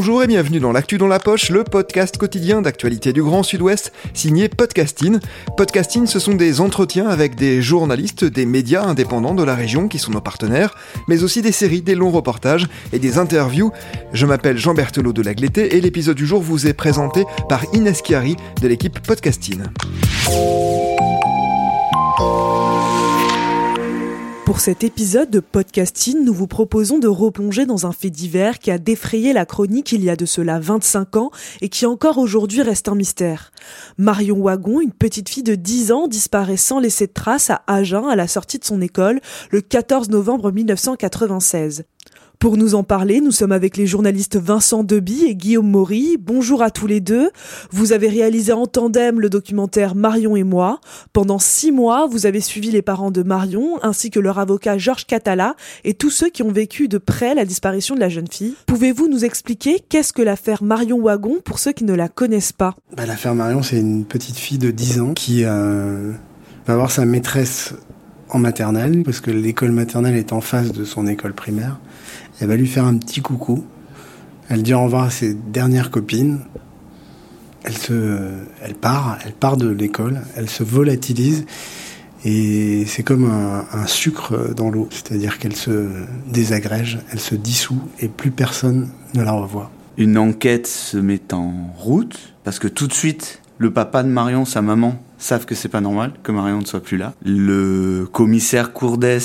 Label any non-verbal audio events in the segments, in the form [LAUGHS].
Bonjour et bienvenue dans l'actu dans la poche, le podcast quotidien d'actualité du Grand Sud-Ouest, signé Podcasting. Podcasting, ce sont des entretiens avec des journalistes, des médias indépendants de la région qui sont nos partenaires, mais aussi des séries, des longs reportages et des interviews. Je m'appelle Jean Berthelot de Lagleté et l'épisode du jour vous est présenté par Inès Chiari de l'équipe Podcasting. Pour cet épisode de podcasting, nous vous proposons de replonger dans un fait divers qui a défrayé la chronique il y a de cela 25 ans et qui encore aujourd'hui reste un mystère. Marion Wagon, une petite fille de 10 ans, disparaît sans laisser de traces à Agen à la sortie de son école le 14 novembre 1996. Pour nous en parler, nous sommes avec les journalistes Vincent Deby et Guillaume Maury. Bonjour à tous les deux. Vous avez réalisé en tandem le documentaire Marion et moi. Pendant six mois, vous avez suivi les parents de Marion, ainsi que leur avocat Georges Catala et tous ceux qui ont vécu de près la disparition de la jeune fille. Pouvez-vous nous expliquer qu'est-ce que l'affaire Marion Wagon pour ceux qui ne la connaissent pas? Bah, L'affaire Marion, c'est une petite fille de 10 ans qui euh, va voir sa maîtresse en maternelle, parce que l'école maternelle est en face de son école primaire. Elle va lui faire un petit coucou. Elle dit au revoir à ses dernières copines. Elle se, elle part, elle part de l'école, elle se volatilise et c'est comme un, un, sucre dans l'eau, c'est-à-dire qu'elle se désagrège, elle se dissout et plus personne ne la revoit. Une enquête se met en route parce que tout de suite, le papa de Marion, sa maman, savent que c'est pas normal que Marion ne soit plus là. Le commissaire Courdès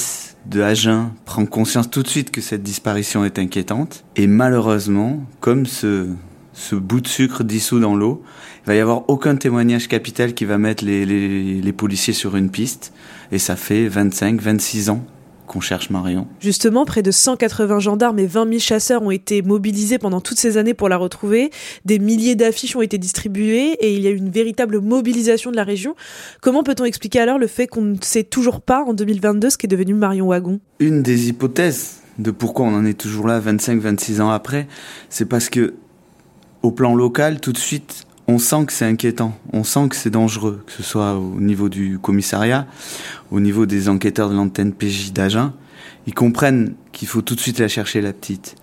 de Agen prend conscience tout de suite que cette disparition est inquiétante. Et malheureusement, comme ce, ce bout de sucre dissous dans l'eau, il va y avoir aucun témoignage capital qui va mettre les, policiers sur une piste. Et ça fait 25, 26 ans qu'on cherche Marion. Justement, près de 180 gendarmes et 20 000 chasseurs ont été mobilisés pendant toutes ces années pour la retrouver. Des milliers d'affiches ont été distribuées et il y a eu une véritable mobilisation de la région. Comment peut-on expliquer alors le fait qu'on ne sait toujours pas en 2022 ce qu'est devenu Marion Wagon? Une des hypothèses de pourquoi on en est toujours là 25-26 ans après, c'est parce que au plan local, tout de suite, on sent que c'est inquiétant, on sent que c'est dangereux, que ce soit au niveau du commissariat, au niveau des enquêteurs de l'antenne PJ d'Agen. Ils comprennent qu'il faut tout de suite la chercher, la petite.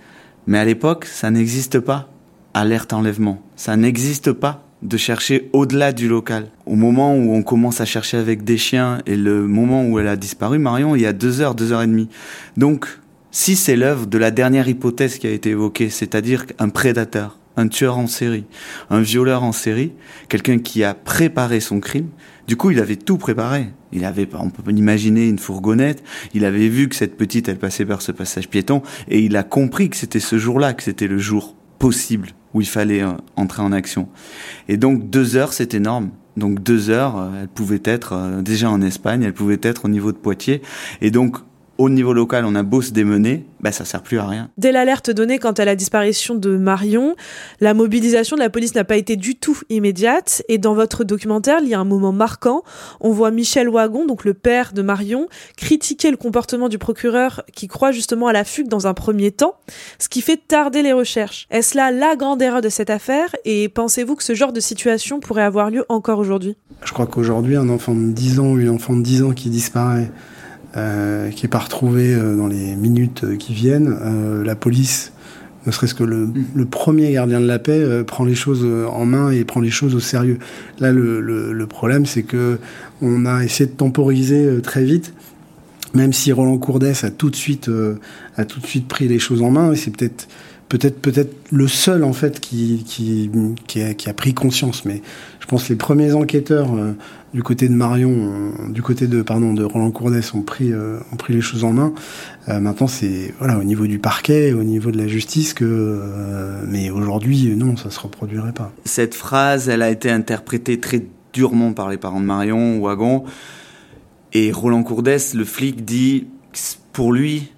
Mais à l'époque, ça n'existe pas. Alerte enlèvement. Ça n'existe pas de chercher au-delà du local. Au moment où on commence à chercher avec des chiens et le moment où elle a disparu, Marion, il y a deux heures, deux heures et demie. Donc, si c'est l'œuvre de la dernière hypothèse qui a été évoquée, c'est-à-dire un prédateur, un tueur en série, un violeur en série, quelqu'un qui a préparé son crime. Du coup, il avait tout préparé. Il avait, on peut imaginer une fourgonnette. Il avait vu que cette petite, elle passait par ce passage piéton, et il a compris que c'était ce jour-là, que c'était le jour possible où il fallait euh, entrer en action. Et donc deux heures, c'est énorme. Donc deux heures, euh, elle pouvait être euh, déjà en Espagne, elle pouvait être au niveau de Poitiers, et donc au niveau local, on a beau se démener, bah, ça sert plus à rien. Dès l'alerte donnée quant à la disparition de Marion, la mobilisation de la police n'a pas été du tout immédiate. Et dans votre documentaire, il y a un moment marquant. On voit Michel Wagon, donc le père de Marion, critiquer le comportement du procureur qui croit justement à la fugue dans un premier temps, ce qui fait tarder les recherches. Est-ce là la grande erreur de cette affaire? Et pensez-vous que ce genre de situation pourrait avoir lieu encore aujourd'hui? Je crois qu'aujourd'hui, un enfant de 10 ans ou une enfant de 10 ans qui disparaît euh, qui est pas retrouvé euh, dans les minutes euh, qui viennent. Euh, la police, ne serait-ce que le, le, premier gardien de la paix, euh, prend les choses en main et prend les choses au sérieux. Là, le, le, le problème, c'est que on a essayé de temporiser très vite. Même si Roland Courdès a tout de suite a tout de suite pris les choses en main, et c'est peut-être peut-être peut-être le seul en fait qui a, pris conscience. Mais je pense que les premiers enquêteurs euh, du côté de Marion, euh, du côté de pardon de Roland Courdès ont pris euh, ont pris les choses en main. maintenant c'est voilà au niveau du parquet, au niveau de la justice que mais aujourd'hui non ça se reproduirait pas. Cette phrase elle a été interprétée très durement par les parents de Marion Wagon et Roland Courdès le flic dit pour lui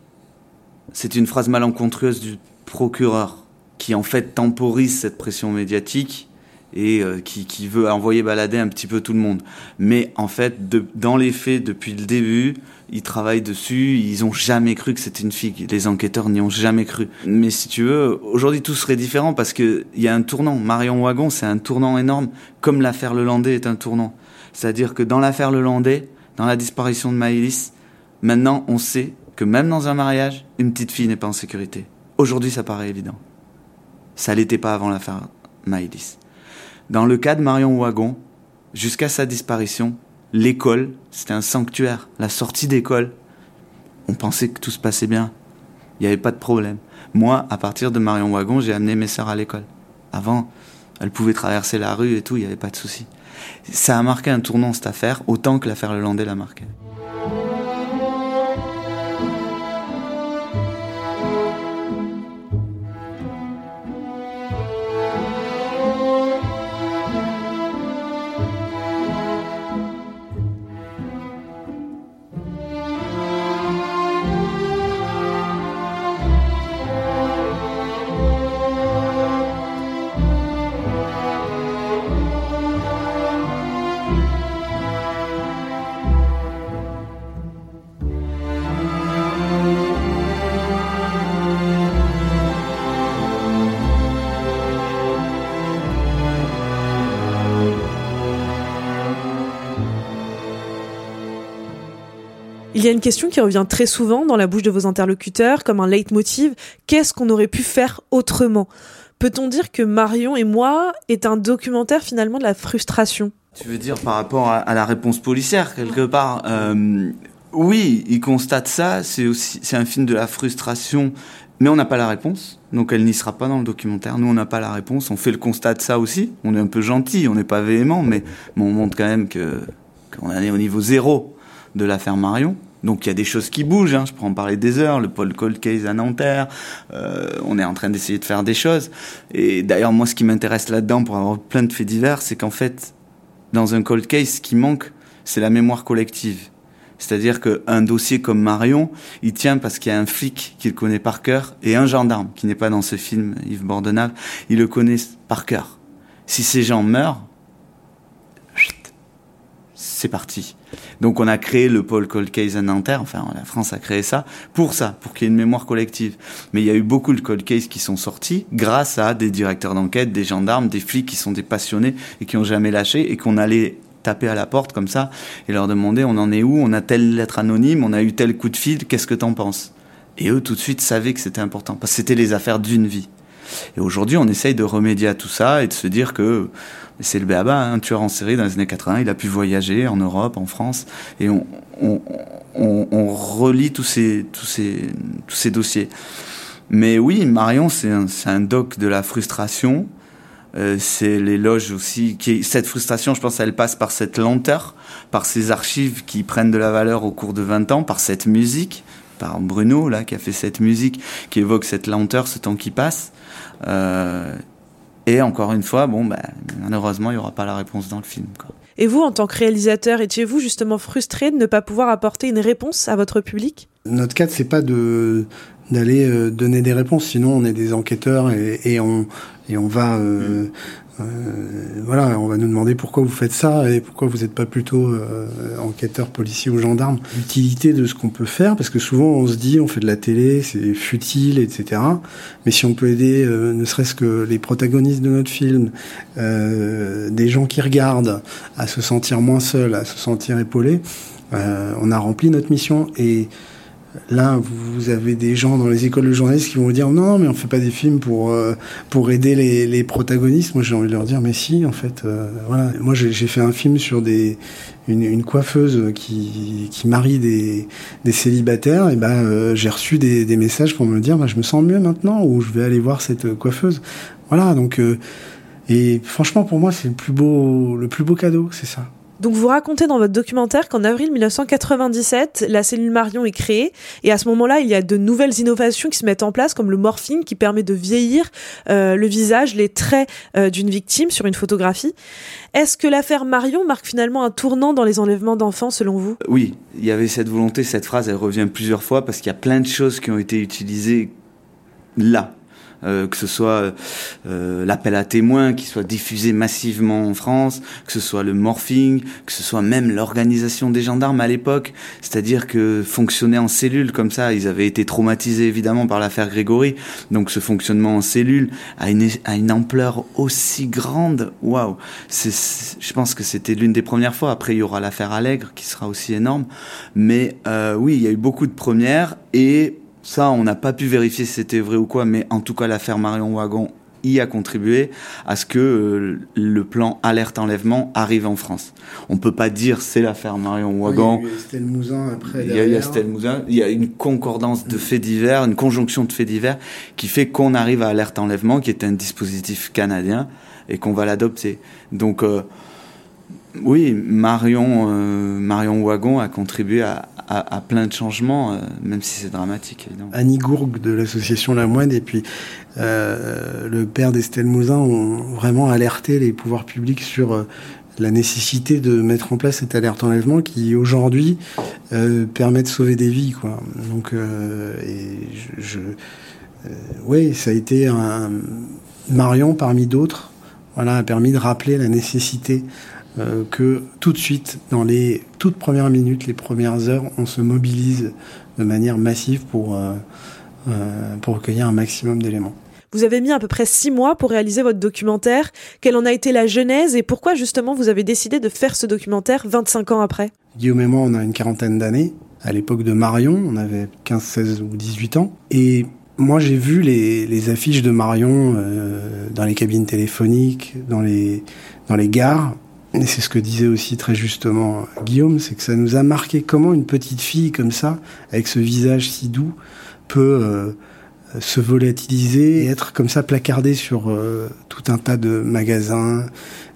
c'est une phrase malencontreuse du procureur qui en fait temporise cette pression médiatique et euh, qui, veut envoyer balader un petit peu tout le monde. Mais en fait, dans les faits, depuis le début, ils travaillent dessus, ils ont jamais cru que c'était une fille. Les enquêteurs n'y ont jamais cru. Mais si tu veux, aujourd'hui tout serait différent parce qu'il y a un tournant. Marion Wagon, c'est un tournant énorme, comme l'affaire Lelandais est un tournant. C'est-à-dire que dans l'affaire Lelandais, dans la disparition de Maïlis, maintenant on sait que même dans un mariage, une petite fille n'est pas en sécurité. Aujourd'hui, ça paraît évident. Ça l'était pas avant l'affaire Maïlis. Dans le cas de Marion Wagon, jusqu'à sa disparition, l'école, c'était un sanctuaire. La sortie d'école, on pensait que tout se passait bien. Il n'y avait pas de problème. Moi, à partir de Marion Wagon, j'ai amené mes sœurs à l'école. Avant, elles pouvaient traverser la rue et tout, il n'y avait pas de souci. Ça a marqué un tournant cette affaire, autant que l'affaire Lelandais l'a marqué. Il y a une question qui revient très souvent dans la bouche de vos interlocuteurs comme un leitmotiv. Qu'est-ce qu'on aurait pu faire autrement? Peut-on dire que Marion et moi est un documentaire finalement de la frustration? Tu veux dire par rapport à, la réponse policière quelque part euh, Oui, il constate ça. C'est aussi c'est un film de la frustration, mais on n'a pas la réponse. Donc elle n'y sera pas dans le documentaire. Nous, on n'a pas la réponse. On fait le constat de ça aussi. On est un peu gentil, on n'est pas véhément, mais, on montre quand même que qu'on est au niveau zéro de l'affaire Marion. Donc il y a des choses qui bougent, hein. je pourrais en parler des heures, le Paul Cold Case à Nanterre, euh, on est en train d'essayer de faire des choses. Et d'ailleurs moi ce qui m'intéresse là-dedans pour avoir plein de faits divers, c'est qu'en fait dans un cold case ce qui manque c'est la mémoire collective. C'est-à-dire qu'un dossier comme Marion, il tient parce qu'il y a un flic qui le connaît par cœur et un gendarme qui n'est pas dans ce film, Yves Bordenave, il le connaît par cœur. Si ces gens meurent, c'est parti. Donc on a créé le pôle Cold Case à Nanterre, enfin la France a créé ça pour ça, pour qu'il y ait une mémoire collective. Mais il y a eu beaucoup de Cold Case qui sont sortis grâce à des directeurs d'enquête, des gendarmes, des flics qui sont des passionnés et qui ont jamais lâché et qu'on allait taper à la porte comme ça et leur demander on en est où, on a telle lettre anonyme, on a eu tel coup de fil, qu'est-ce que t'en penses? Et eux tout de suite savaient que c'était important parce que c'était les affaires d'une vie. Et aujourd'hui, on essaye de remédier à tout ça et de se dire que c'est le béaba, un tueur en série dans les années 80, il a pu voyager en Europe, en France, et on, on, on, relie tous ces, tous, ces, tous ces dossiers. Mais oui, Marion, c'est un, un, doc de la frustration. Euh, c'est l'éloge aussi. Qui, cette frustration, je pense, elle passe par cette lenteur, par ces archives qui prennent de la valeur au cours de 20 ans, par cette musique, par Bruno, là, qui a fait cette musique, qui évoque cette lenteur, ce temps qui passe. Euh, et encore une fois, bon, bah, malheureusement, il n'y aura pas la réponse dans le film. Quoi. Et vous, en tant que réalisateur, étiez-vous justement frustré de ne pas pouvoir apporter une réponse à votre public? Notre cadre, c'est pas de d'aller euh, donner des réponses, sinon on est des enquêteurs et, et on et on va euh, mm. Euh, voilà, on va nous demander pourquoi vous faites ça et pourquoi vous n'êtes pas plutôt euh, enquêteur, policier ou gendarme. L'utilité de ce qu'on peut faire, parce que souvent on se dit on fait de la télé, c'est futile, etc. Mais si on peut aider, euh, ne serait-ce que les protagonistes de notre film, des gens qui regardent, à se sentir moins seuls, à se sentir épaulés, on a rempli notre mission et Là, vous avez des gens dans les écoles de journalistes qui vont vous dire non, mais on fait pas des films pour euh, pour aider les, les protagonistes. Moi, j'ai envie de leur dire mais si, en fait, euh, voilà. Moi, j'ai fait un film sur des une, coiffeuse qui qui marie des des célibataires. Et ben, euh, j'ai reçu des, des messages pour me dire bah, je me sens mieux maintenant ou je vais aller voir cette coiffeuse. Voilà, donc et franchement, pour moi, c'est le le plus beau cadeau, c'est ça. Donc vous racontez dans votre documentaire qu'en avril 1997, la cellule Marion est créée. Et à ce moment-là, il y a de nouvelles innovations qui se mettent en place comme le morphing qui permet de vieillir euh, le visage, les traits euh, d'une victime sur une photographie. Est-ce que l'affaire Marion marque finalement un tournant dans les enlèvements d'enfants selon vous? Oui, il y avait cette volonté, cette phrase, elle revient plusieurs fois parce qu'il y a plein de choses qui ont été utilisées là euh, que ce soit euh, l'appel à témoins qui soit diffusé massivement en France, que ce soit le morphing, que ce soit même l'organisation des gendarmes à l'époque, c'est-à-dire que fonctionner en cellule comme ça, ils avaient été traumatisés évidemment par l'affaire Grégory, donc ce fonctionnement en cellule a une, a une ampleur aussi grande, waouh, je pense que c'était l'une des premières fois, après il y aura l'affaire Allègre qui sera aussi énorme, mais euh, oui, il y a eu beaucoup de premières et ça, on n'a pas pu vérifier si c'était vrai ou quoi, mais en tout cas, l'affaire Marion Wagon y a contribué à ce que euh, le plan alerte enlèvement arrive en France. On peut pas dire c'est l'affaire Marion Wagan. il y a eu Mouzin après. Il y a, a Estelle Mouzin. Il y a une concordance de faits divers, une conjonction de faits divers qui fait qu'on arrive à alerte enlèvement, qui est un dispositif canadien et qu'on va l'adopter. Donc euh, oui, Marion, euh, Marion Wagon a contribué à, à, plein de changements, euh, même si c'est dramatique, évidemment. Annie Gourgue de l'association La Moine et puis euh, le père d'Estelle Mouzin ont vraiment alerté les pouvoirs publics sur euh, la nécessité de mettre en place cette alerte enlèvement qui aujourd'hui permet de sauver des vies. Donc, oui, ça a été un Marion parmi d'autres. Voilà, a permis de rappeler la nécessité euh, que tout de suite, dans les toutes premières minutes, les premières heures, on se mobilise de manière massive pour, euh, euh, pour recueillir un maximum d'éléments. Vous avez mis à peu près six mois pour réaliser votre documentaire. Quelle en a été la genèse et pourquoi justement vous avez décidé de faire ce documentaire 25 ans après? Guillaume et moi, on a une quarantaine d'années. À l'époque de Marion, on avait 15, 16 ou 18 ans. Et moi, j'ai vu les, les, affiches de Marion euh, dans les cabines téléphoniques, dans les, dans les gares. Et c'est ce que disait aussi très justement Guillaume, c'est que ça nous a marqué comment une petite fille comme ça, avec ce visage si doux, peut euh, se volatiliser et être comme ça placardée sur euh, tout un tas de magasins,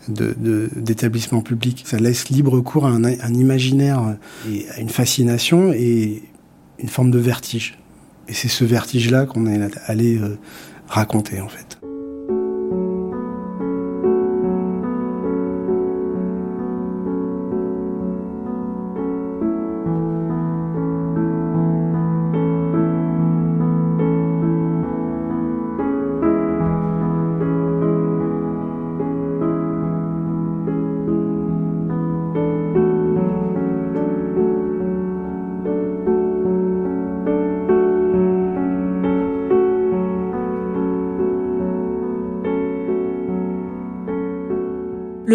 d'établissements de, publics. Ça laisse libre cours à un, imaginaire à une fascination et une forme de vertige. Et c'est ce vertige-là qu'on est allé euh, raconter en fait.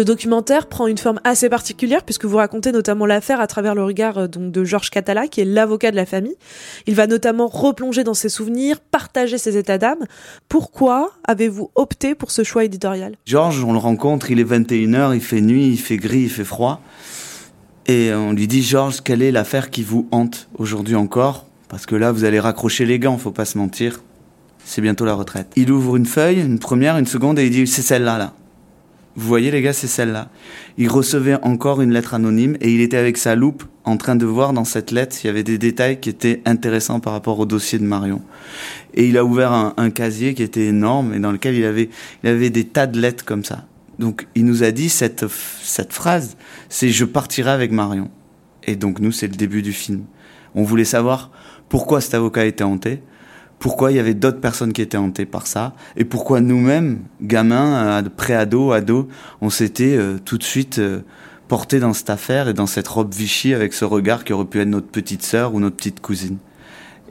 Le documentaire prend une forme assez particulière puisque vous racontez notamment l'affaire à travers le regard euh, donc de Georges Catala, qui est l'avocat de la famille. Il va notamment replonger dans ses souvenirs, partager ses états d'âme. Pourquoi avez-vous opté pour ce choix éditorial? Georges, on le rencontre, il est 21h, il fait nuit, il fait gris, il fait froid. Et on lui dit, Georges, quelle est l'affaire qui vous hante aujourd'hui encore? Parce que là, vous allez raccrocher les gants, faut pas se mentir. C'est bientôt la retraite. Il ouvre une feuille, une première, une seconde, et il dit, c'est celle-là, là. Vous voyez les gars, c'est celle-là. Il recevait encore une lettre anonyme et il était avec sa loupe en train de voir dans cette lettre s'il y avait des détails qui étaient intéressants par rapport au dossier de Marion. Et il a ouvert un, un, casier qui était énorme et dans lequel il avait, il avait des tas de lettres comme ça. Donc il nous a dit cette, cette phrase, c'est je partirai avec Marion. Et donc nous, c'est le début du film. On voulait savoir pourquoi cet avocat était hanté, pourquoi il y avait d'autres personnes qui étaient hantées par ça et pourquoi nous-mêmes, gamins, pré-ados, ados, on s'était euh, tout de suite euh, portés dans cette affaire et dans cette robe Vichy avec ce regard qui aurait pu être notre petite sœur ou notre petite cousine.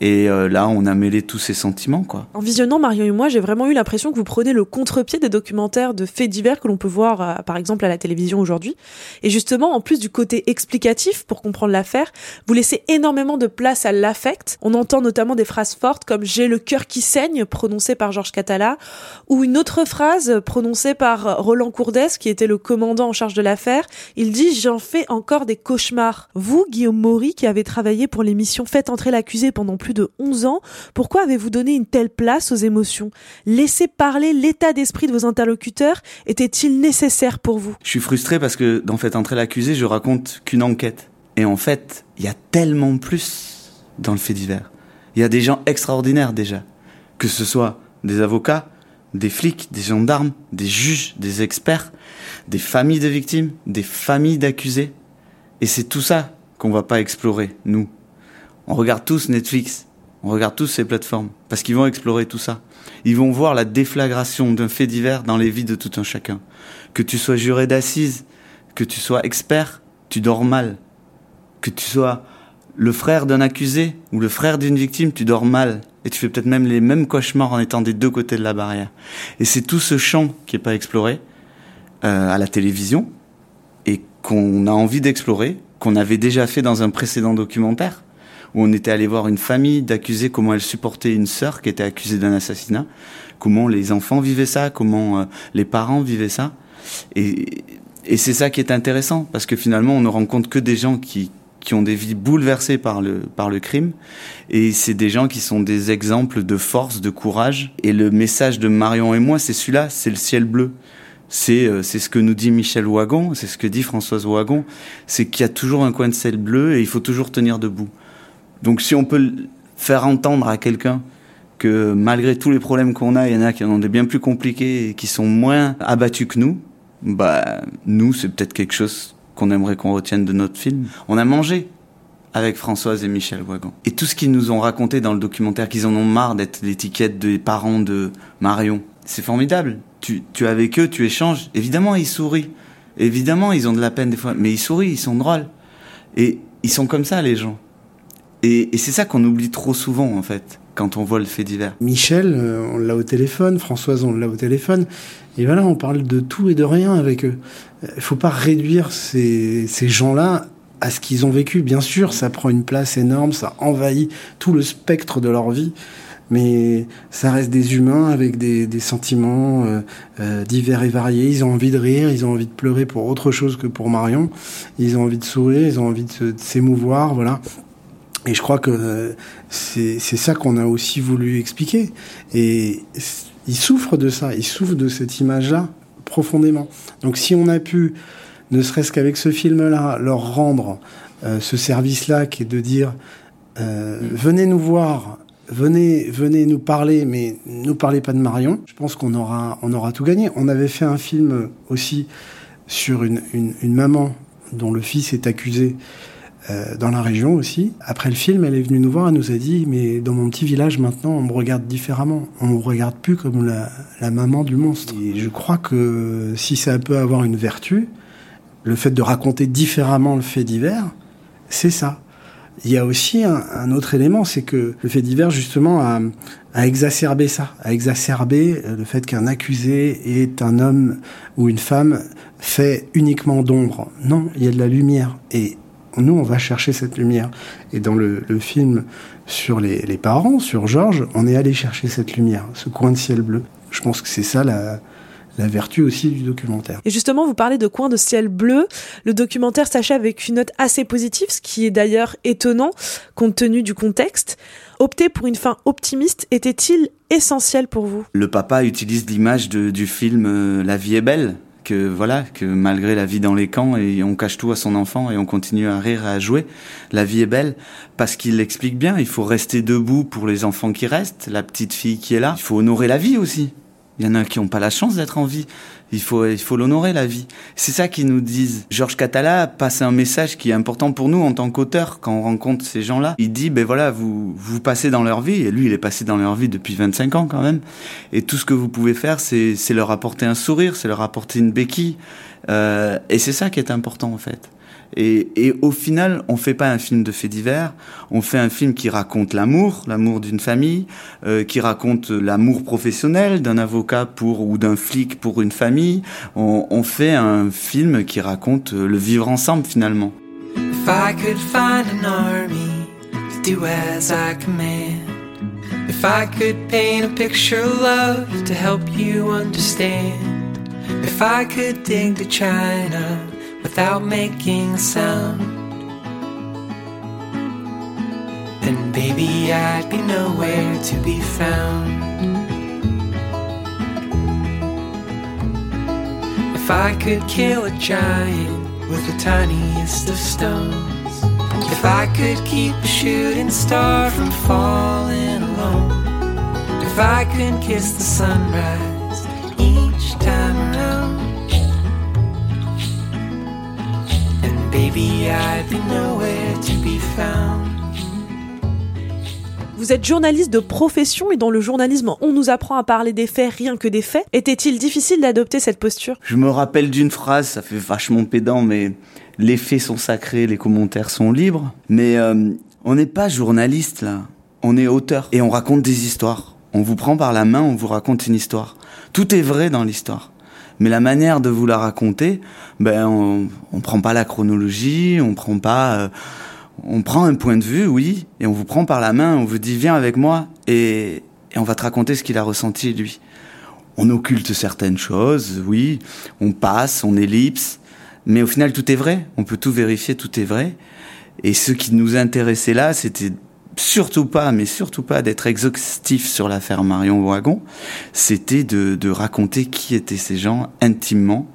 Et euh, là, on a mêlé tous ces sentiments, quoi. En visionnant Marion et moi, j'ai vraiment eu l'impression que vous prenez le contre-pied des documentaires de faits divers que l'on peut voir, euh, par exemple, à la télévision aujourd'hui. Et justement, en plus du côté explicatif pour comprendre l'affaire, vous laissez énormément de place à l'affect. On entend notamment des phrases fortes comme J'ai le cœur qui saigne, prononcée par Georges Catala, ou une autre phrase prononcée par Roland Courdès, qui était le commandant en charge de l'affaire. Il dit J'en fais encore des cauchemars. Vous, Guillaume Maury, qui avez travaillé pour l'émission Faites entrer l'accusé pendant plus de 11 ans, pourquoi avez-vous donné une telle place aux émotions? Laisser parler l'état d'esprit de vos interlocuteurs était-il nécessaire pour vous? Je suis frustré parce que dans Faites entrer l'accusé, je raconte qu'une enquête. Et en fait, il y a tellement plus dans le fait divers. Il y a des gens extraordinaires déjà. Que ce soit des avocats, des flics, des gendarmes, des juges, des experts, des familles de victimes, des familles d'accusés. Et c'est tout ça qu'on va pas explorer, nous, on regarde tous Netflix, on regarde tous ces plateformes, parce qu'ils vont explorer tout ça. Ils vont voir la déflagration d'un fait divers dans les vies de tout un chacun. Que tu sois juré d'assises, que tu sois expert, tu dors mal. Que tu sois le frère d'un accusé ou le frère d'une victime, tu dors mal. Et tu fais peut-être même les mêmes cauchemars en étant des deux côtés de la barrière. Et c'est tout ce champ qui n'est pas exploré euh, à la télévision et qu'on a envie d'explorer, qu'on avait déjà fait dans un précédent documentaire où on était allé voir une famille d'accusés, comment elle supportait une sœur qui était accusée d'un assassinat, comment les enfants vivaient ça, comment euh, les parents vivaient ça. Et, c'est ça qui est intéressant, parce que finalement, on ne rencontre que des gens qui, qui ont des vies bouleversées par le, par le crime. Et c'est des gens qui sont des exemples de force, de courage. Et le message de Marion et moi, c'est celui-là, c'est le ciel bleu. C'est euh, ce que nous dit Michel Wagon, c'est ce que dit Françoise Wagon, c'est qu'il y a toujours un coin de ciel bleu et il faut toujours tenir debout. Donc si on peut faire entendre à quelqu'un que malgré tous les problèmes qu'on a, il y en a qui en ont des bien plus compliqués et qui sont moins abattus que nous, bah nous c'est peut-être quelque chose qu'on aimerait qu'on retienne de notre film. On a mangé avec Françoise et Michel Wagon. Et tout ce qu'ils nous ont raconté dans le documentaire, qu'ils en ont marre d'être l'étiquette des parents de Marion. C'est formidable. Tu, tu es avec eux, tu échanges. Évidemment, ils sourient. Évidemment, ils ont de la peine des fois. Mais ils sourient, ils sont drôles. Et ils sont comme ça, les gens. Et, et c'est ça qu'on oublie trop souvent, en fait, quand on voit le fait divers. Michel, euh, on l'a au téléphone. Françoise, on l'a au téléphone. Et voilà, on parle de tout et de rien avec eux. Il faut pas réduire ces, ces gens-là à ce qu'ils ont vécu. Bien sûr, ça prend une place énorme, ça envahit tout le spectre de leur vie, mais ça reste des humains avec des, des sentiments euh, euh, divers et variés. Ils ont envie de rire, ils ont envie de pleurer pour autre chose que pour Marion. Ils ont envie de sourire, ils ont envie de s'émouvoir, voilà. Et je crois que euh, c'est ça qu'on a aussi voulu expliquer. Et ils souffrent de ça, ils souffrent de cette image-là profondément. Donc si on a pu, ne serait-ce qu'avec ce film-là, leur rendre euh, ce service-là qui est de dire euh, venez nous voir, venez, venez nous parler, mais nous parlez pas de Marion. Je pense qu'on aura, on aura tout gagné. On avait fait un film aussi sur une, une, une maman dont le fils est accusé euh, dans la région aussi. Après le film, elle est venue nous voir, elle nous a dit mais dans mon petit village maintenant, on me regarde différemment. On me regarde plus comme la, maman du monstre. Et je crois que si ça peut avoir une vertu, le fait de raconter différemment le fait divers, c'est ça. Il y a aussi un, un autre élément, c'est que le fait divers justement a, a exacerbé ça, a exacerbé euh, le fait qu'un accusé est un homme ou une femme fait uniquement d'ombre. Non, il y a de la lumière. Et nous, on va chercher cette lumière. Et dans le, le film sur les, les parents, sur Georges, on est allé chercher cette lumière, ce coin de ciel bleu. Je pense que c'est ça la, la vertu aussi du documentaire. Et justement, vous parlez de coin de ciel bleu. Le documentaire s'achève avec une note assez positive, ce qui est d'ailleurs étonnant compte tenu du contexte. Opter pour une fin optimiste était-il essentiel pour vous? Le papa utilise l'image de- du film euh, La vie est belle, que voilà, que malgré la vie dans les camps et on cache tout à son enfant et on continue à rire à jouer, la vie est belle parce qu'il l'explique bien. Il faut rester debout pour les enfants qui restent, la petite fille qui est là. Il faut honorer la vie aussi. Il y en a qui n'ont pas la chance d'être en vie. Il faut, il faut l'honorer, la vie. C'est ça qu'ils nous disent. Georges Catala passe un message qui est important pour nous en tant qu'auteur quand on rencontre ces gens-là. Il dit, ben voilà, vous, vous passez dans leur vie, et lui, il est passé dans leur vie depuis 25 ans quand même. Et tout ce que vous pouvez faire, c'est, leur apporter un sourire, c'est leur apporter une béquille. Euh, et c'est ça qui est important, en fait. Et, au final, on fait pas un film de faits divers, on fait un film qui raconte l'amour, l'amour d'une famille, euh, qui raconte l'amour professionnel d'un avocat pour ou d'un flic pour une famille. On, on fait un film qui raconte euh, le vivre ensemble finalement. If I could find an army to do as I command, if I could paint a picture of love to help you understand, if I could dig to China without making a sound, then baby I'd be nowhere to be found. If I could kill a giant with the tiniest of stones. If I could keep a shooting star from falling alone. If I could kiss the sunrise Vous êtes journaliste de profession et dans le journalisme, on nous apprend à parler des faits rien que des faits. Était-il difficile d'adopter cette posture? Je me rappelle d'une phrase, ça fait vachement pédant, mais les faits sont sacrés, les commentaires sont libres. Mais euh, on n'est pas journaliste là, on est auteur et on raconte des histoires. On vous prend par la main, on vous raconte une histoire. Tout est vrai dans l'histoire. Mais la manière de vous la raconter, ben on, on prend pas la chronologie, on prend pas, euh, on prend un point de vue, oui, et on vous prend par la main, on vous dit viens avec moi, et, et on va te raconter ce qu'il a ressenti lui. On occulte certaines choses, oui, on passe, on ellipse, mais au final tout est vrai, on peut tout vérifier, tout est vrai. Et ce qui nous intéressait là, c'était surtout pas, mais surtout pas d'être exhaustif sur l'affaire Marion Wagon, c'était de, de raconter qui étaient ces gens intimement,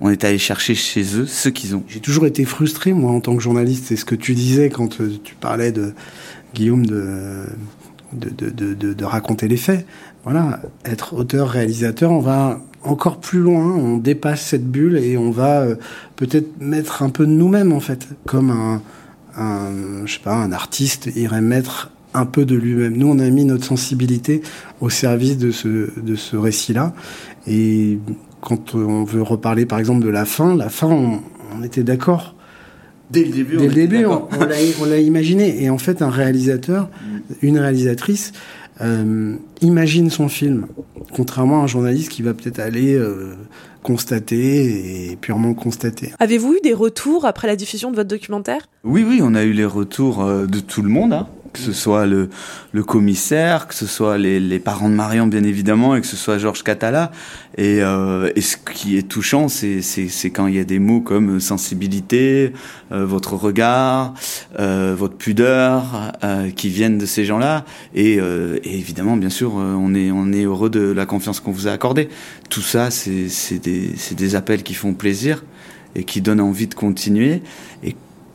on est allé chercher chez eux ce qu'ils ont. J'ai toujours été frustré, moi, en tant que journaliste. C'est ce que tu disais quand euh, tu parlais de Guillaume de, de, de, de, de raconter les faits. Voilà, être auteur, réalisateur, on va encore plus loin, on dépasse cette bulle et on va euh, peut-être mettre un peu de nous-mêmes, en fait, comme un, un, je sais pas, un artiste irait mettre un peu de lui-même. Nous, on a mis notre sensibilité au service de ce, de ce récit-là. Et quand on veut reparler par exemple de la fin, la fin, on, on était d'accord. Dès le début, Dès on le début, on, l'a- on l'a imaginé. Et en fait, un réalisateur, une réalisatrice, euh, imagine son film, contrairement à un journaliste qui va peut-être aller euh, constater et purement constater. Avez-vous eu des retours après la diffusion de votre documentaire? Oui, oui, on a eu les retours euh, de tout le monde, hein. Que ce soit le, le commissaire, que ce soit les, les parents de Marion, bien évidemment, et que ce soit Georges Catala. Et, euh, et ce qui est touchant, c'est c'est- c'est quand il y a des mots comme sensibilité, euh, votre regard, euh, votre pudeur, euh, qui viennent de ces gens-là. Et, euh, et évidemment, bien sûr, euh, on est, on est heureux de la confiance qu'on vous a accordée. Tout ça, c'est c'est des, c'est des appels qui font plaisir et qui donnent envie de continuer.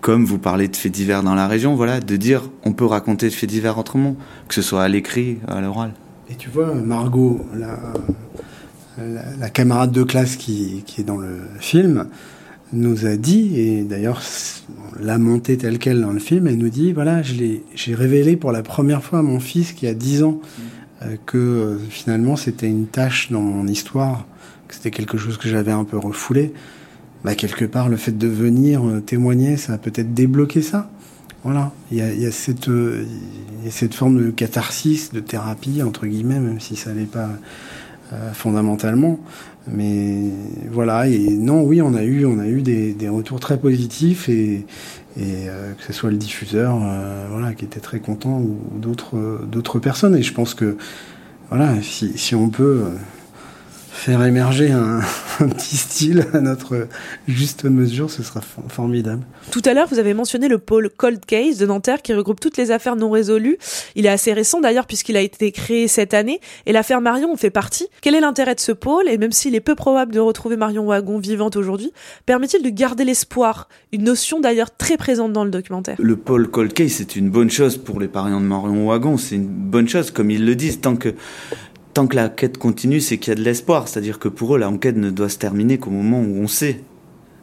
Comme vous parlez de faits divers dans la région, voilà, de dire on peut raconter de faits divers autrement, que ce soit à l'écrit, à l'oral. Et tu vois, Margot, la, camarade de classe qui, qui est dans le film, nous a dit, et d'ailleurs l'a montée telle qu'elle dans le film, elle nous dit, voilà, j'ai révélé pour la première fois à mon fils qui a 10 ans euh, que euh, finalement c'était une tâche dans mon histoire, que c'était quelque chose que j'avais un peu refoulé. Bah, quelque part, le fait de venir euh, témoigner, ça a peut-être débloqué ça. Voilà, il y a, y a cette, euh, il y a cette forme de catharsis, de thérapie, entre guillemets, même si ça n'est pas euh, fondamentalement. Mais voilà, et non, oui, on a eu, on a eu des, des retours très positifs et, et euh, que ce soit le diffuseur, euh, voilà, qui était très content ou, ou d'autres, euh, personnes. Et je pense que, voilà, si, si on peut faire émerger un, [LAUGHS] un petit style à notre juste mesure, ce sera for- formidable. Tout à l'heure, vous avez mentionné le pôle Cold Case de Nanterre qui regroupe toutes les affaires non résolues. Il est assez récent d'ailleurs puisqu'il a été créé cette année et l'affaire Marion en fait partie. Quel est l'intérêt de ce pôle? Et même s'il est peu probable de retrouver Marion Wagon vivante aujourd'hui, permet-il de garder l'espoir? Une notion d'ailleurs très présente dans le documentaire. Le Paul Cold Case, c'est une bonne chose pour les parents de Marion Wagon, c'est une bonne chose, comme ils le disent, tant que, tant que la quête continue, c'est qu'il y a de l'espoir. C'est-à-dire que pour eux, la enquête ne doit se terminer qu'au moment où on sait.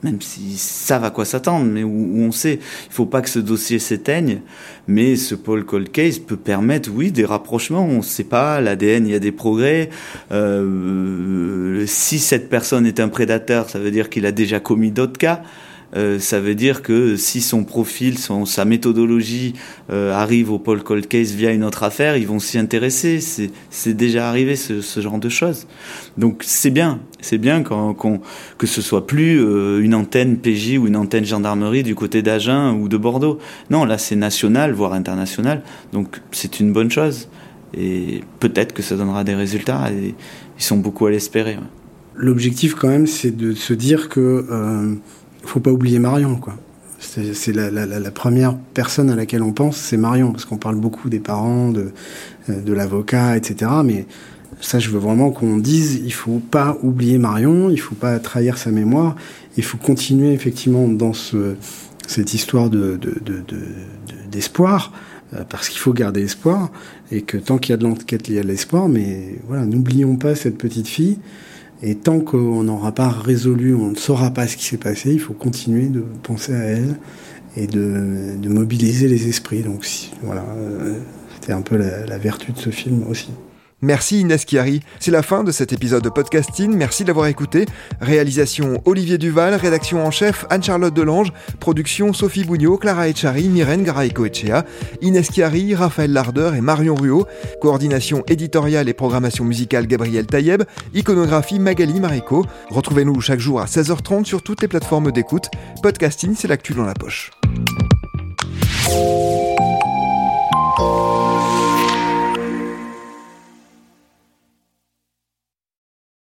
Même s'ils savent à quoi s'attendre, mais où, on sait. Il faut pas que ce dossier s'éteigne, mais ce Paul Cold Case peut permettre, oui, des rapprochements. On ne sait pas, l'ADN, il y a des progrès. Euh, si cette personne est un prédateur, ça veut dire qu'il a déjà commis d'autres cas. Euh, ça veut dire que si son profil, sa méthodologie euh, arrive au Paul Cold Case via une autre affaire, ils vont s'y intéresser. C'est, déjà arrivé ce, genre de choses. Donc c'est bien, c'est bien que ce soit plus euh, une antenne PJ ou une antenne gendarmerie du côté d'Agen ou de Bordeaux. Non, là c'est national, voire international. Donc c'est une bonne chose. Et peut-être que ça donnera des résultats. Ils sont beaucoup à l'espérer. L'objectif, quand même, c'est de se dire que faut pas oublier Marion, quoi. C'est la, première personne à laquelle on pense, c'est Marion, parce qu'on parle beaucoup des parents, de, euh, l'avocat, etc. Mais ça, je veux vraiment qu'on dise, il faut pas oublier Marion, il faut pas trahir sa mémoire, il faut continuer effectivement dans ce, cette histoire de, de, de, de- de- d'espoir, euh, parce qu'il faut garder espoir, et que tant qu'il y a de l'enquête, il y a de l'espoir, mais voilà, n'oublions pas cette petite fille. Et tant qu'on n'aura pas résolu, on ne saura pas ce qui s'est passé, il faut continuer de penser à elle et de, mobiliser les esprits. Donc voilà, euh, c'était un peu la vertu de ce film aussi. Merci Inès Chiari. C'est la fin de cet épisode de podcasting. Merci d'avoir écouté. Réalisation Olivier Duval, rédaction en chef Anne-Charlotte Delange, production Sophie Bougnot, Clara Echari, Myrène Garay-Coetchea, Inès Chiari, Raphaël Larder et Marion Ruot, coordination éditoriale et programmation musicale Gabriel Taïeb, iconographie Magali Marico. Retrouvez-nous chaque jour à 16h30 sur toutes les plateformes d'écoute. Podcasting, c'est l'actu dans la poche.